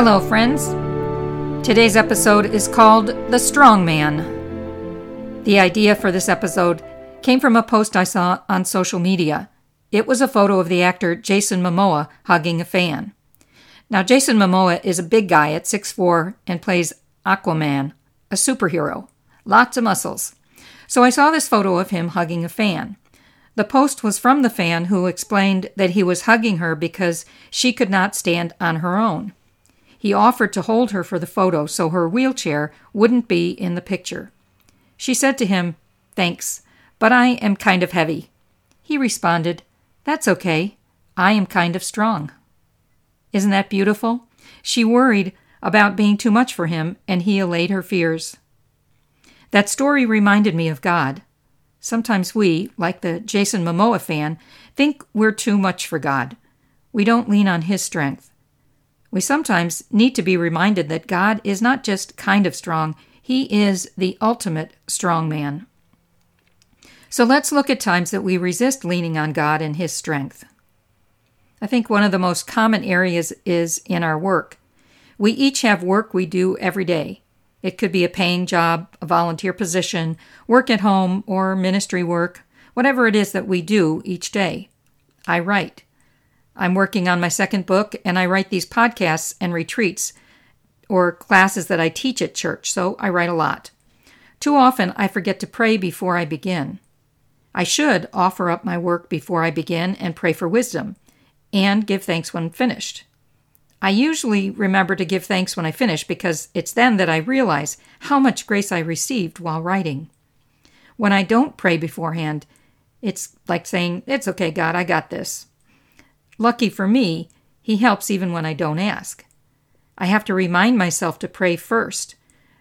Hello, friends. Today's episode is called The Strong Man. The idea for this episode came from a post I saw on social media. It was a photo of the actor Jason Momoa hugging a fan. Now, Jason Momoa is a big guy at 6'4 and plays Aquaman, a superhero. Lots of muscles. So I saw this photo of him hugging a fan. The post was from the fan who explained that he was hugging her because she could not stand on her own. He offered to hold her for the photo so her wheelchair wouldn't be in the picture. She said to him, Thanks, but I am kind of heavy. He responded, That's okay. I am kind of strong. Isn't that beautiful? She worried about being too much for him, and he allayed her fears. That story reminded me of God. Sometimes we, like the Jason Momoa fan, think we're too much for God. We don't lean on His strength. We sometimes need to be reminded that God is not just kind of strong, He is the ultimate strong man. So let's look at times that we resist leaning on God and His strength. I think one of the most common areas is in our work. We each have work we do every day. It could be a paying job, a volunteer position, work at home, or ministry work, whatever it is that we do each day. I write. I'm working on my second book, and I write these podcasts and retreats or classes that I teach at church, so I write a lot. Too often, I forget to pray before I begin. I should offer up my work before I begin and pray for wisdom, and give thanks when finished. I usually remember to give thanks when I finish because it's then that I realize how much grace I received while writing. When I don't pray beforehand, it's like saying, It's okay, God, I got this. Lucky for me, He helps even when I don't ask. I have to remind myself to pray first,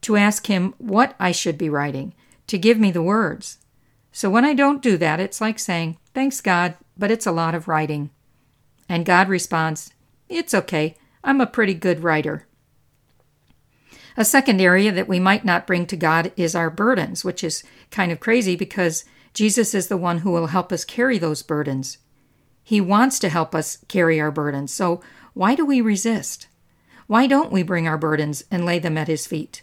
to ask Him what I should be writing, to give me the words. So when I don't do that, it's like saying, Thanks, God, but it's a lot of writing. And God responds, It's okay. I'm a pretty good writer. A second area that we might not bring to God is our burdens, which is kind of crazy because Jesus is the one who will help us carry those burdens. He wants to help us carry our burdens, so why do we resist? Why don't we bring our burdens and lay them at His feet?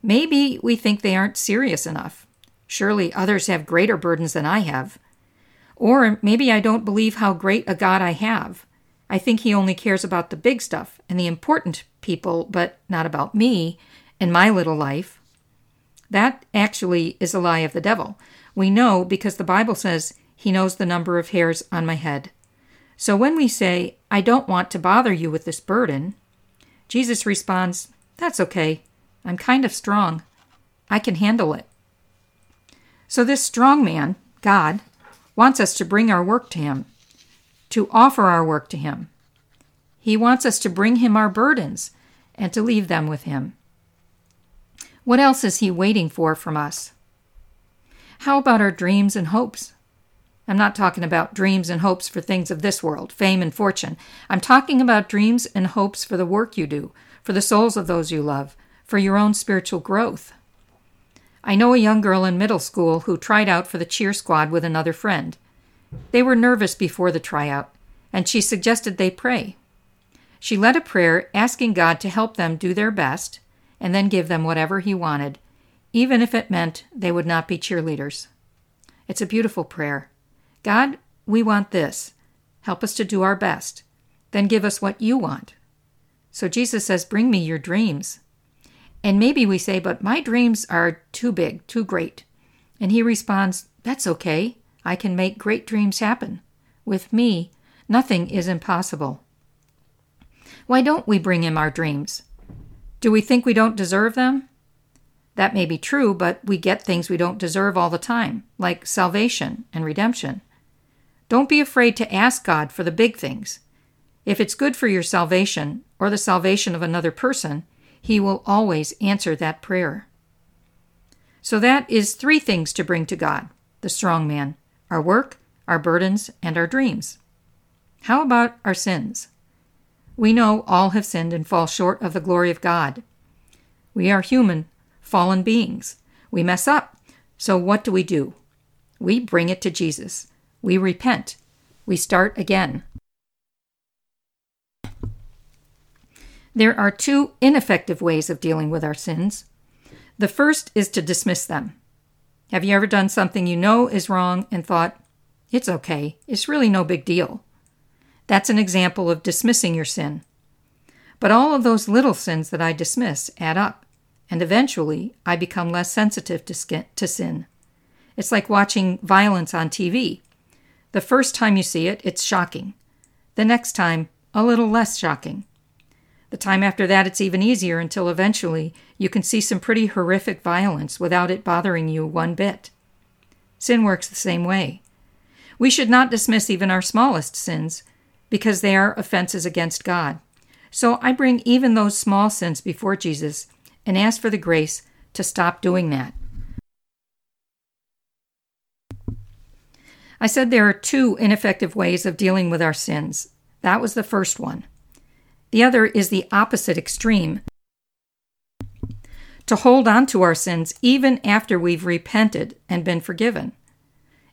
Maybe we think they aren't serious enough. Surely others have greater burdens than I have. Or maybe I don't believe how great a God I have. I think he only cares about the big stuff and the important people, but not about me and my little life. That actually is a lie of the devil. We know because the Bible says he knows the number of hairs on my head. So when we say, I don't want to bother you with this burden, Jesus responds, That's okay. I'm kind of strong. I can handle it. So this strong man, God, wants us to bring our work to him to offer our work to Him. He wants us to bring Him our burdens and to leave them with Him. What else is He waiting for from us? How about our dreams and hopes? I'm not talking about dreams and hopes for things of this world, fame and fortune. I'm talking about dreams and hopes for the work you do, for the souls of those you love, for your own spiritual growth. I know a young girl in middle school who tried out for the cheer squad with another friend. They were nervous before the tryout, and she suggested they pray. She led a prayer asking God to help them do their best and then give them whatever He wanted, even if it meant they would not be cheerleaders. It's a beautiful prayer. God, we want this. Help us to do our best. Then give us what you want. So Jesus says, Bring me your dreams. And maybe we say, But my dreams are too big, too great. And he responds, That's okay. I can make great dreams happen. With me, nothing is impossible. Why don't we bring him our dreams? Do we think we don't deserve them? That may be true, but we get things we don't deserve all the time, like salvation and redemption. Don't be afraid to ask God for the big things. If it's good for your salvation or the salvation of another person, He will always answer that prayer. So that is three things to bring to God, the strong man our work, our burdens, and our dreams. How about our sins? We know all have sinned and fall short of the glory of God. We are human, fallen beings. We mess up. So what do we do? We bring it to Jesus. We repent. We start again. There are two ineffective ways of dealing with our sins. The first is to dismiss them. Have you ever done something you know is wrong and thought, it's okay, it's really no big deal? That's an example of dismissing your sin. But all of those little sins that I dismiss add up, and eventually I become less sensitive to, sin. It's like watching violence on TV. The first time you see it, it's shocking. The next time, a little less shocking. The time after that, it's even easier until eventually you can see some pretty horrific violence without it bothering you one bit. Sin works the same way. We should not dismiss even our smallest sins because they are offenses against God. So I bring even those small sins before Jesus and ask for the grace to stop doing that. I said there are two ineffective ways of dealing with our sins. That was the first one. The other is the opposite extreme to hold on to our sins even after we've repented and been forgiven.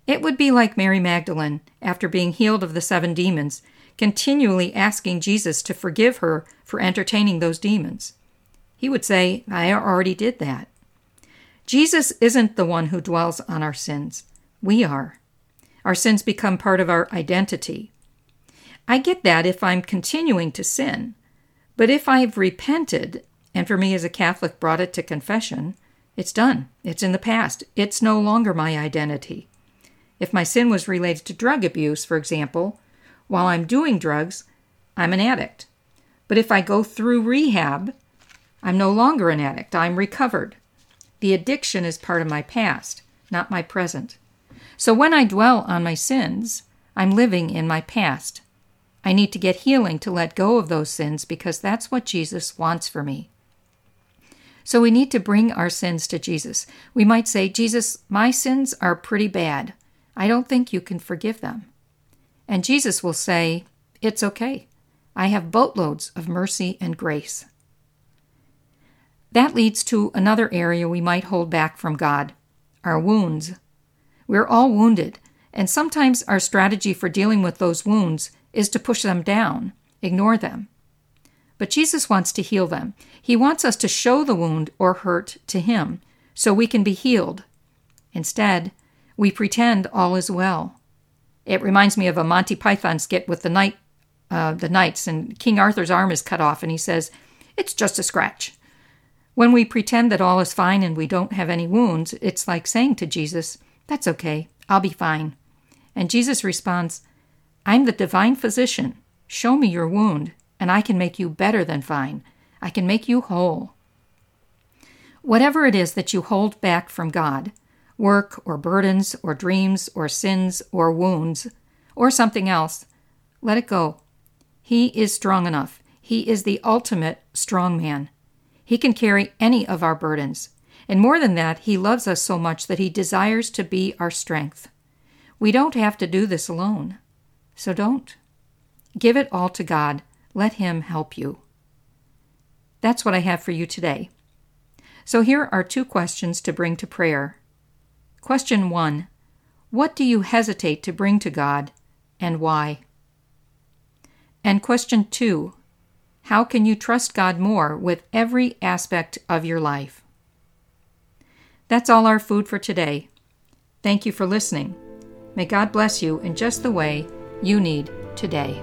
It would be like Mary Magdalene, after being healed of the seven demons, continually asking Jesus to forgive her for entertaining those demons. He would say, I already did that. Jesus isn't the one who dwells on our sins. We are. Our sins become part of our identity. I get that if I'm continuing to sin. But if I've repented, and for me as a Catholic brought it to confession, it's done. It's in the past. It's no longer my identity. If my sin was related to drug abuse, for example, while I'm doing drugs, I'm an addict. But if I go through rehab, I'm no longer an addict. I'm recovered. The addiction is part of my past, not my present. So when I dwell on my sins, I'm living in my past. I need to get healing to let go of those sins because that's what Jesus wants for me. So we need to bring our sins to Jesus. We might say, Jesus, my sins are pretty bad. I don't think you can forgive them. And Jesus will say, It's okay. I have boatloads of mercy and grace. That leads to another area we might hold back from God our wounds. We're all wounded, and sometimes our strategy for dealing with those wounds is to push them down, ignore them. But Jesus wants to heal them. He wants us to show the wound or hurt to Him so we can be healed. Instead, we pretend all is well. It reminds me of a Monty Python skit with the knight, uh, the knights, and King Arthur's arm is cut off, and he says, "It's just a scratch." When we pretend that all is fine and we don't have any wounds, it's like saying to Jesus, "That's okay. I'll be fine." And Jesus responds, I'm the divine physician. Show me your wound, and I can make you better than fine. I can make you whole. Whatever it is that you hold back from God work or burdens or dreams or sins or wounds or something else let it go. He is strong enough. He is the ultimate strong man. He can carry any of our burdens. And more than that, He loves us so much that He desires to be our strength. We don't have to do this alone. So don't. Give it all to God. Let Him help you. That's what I have for you today. So here are two questions to bring to prayer. Question one What do you hesitate to bring to God and why? And question two How can you trust God more with every aspect of your life? That's all our food for today. Thank you for listening. May God bless you in just the way you need today.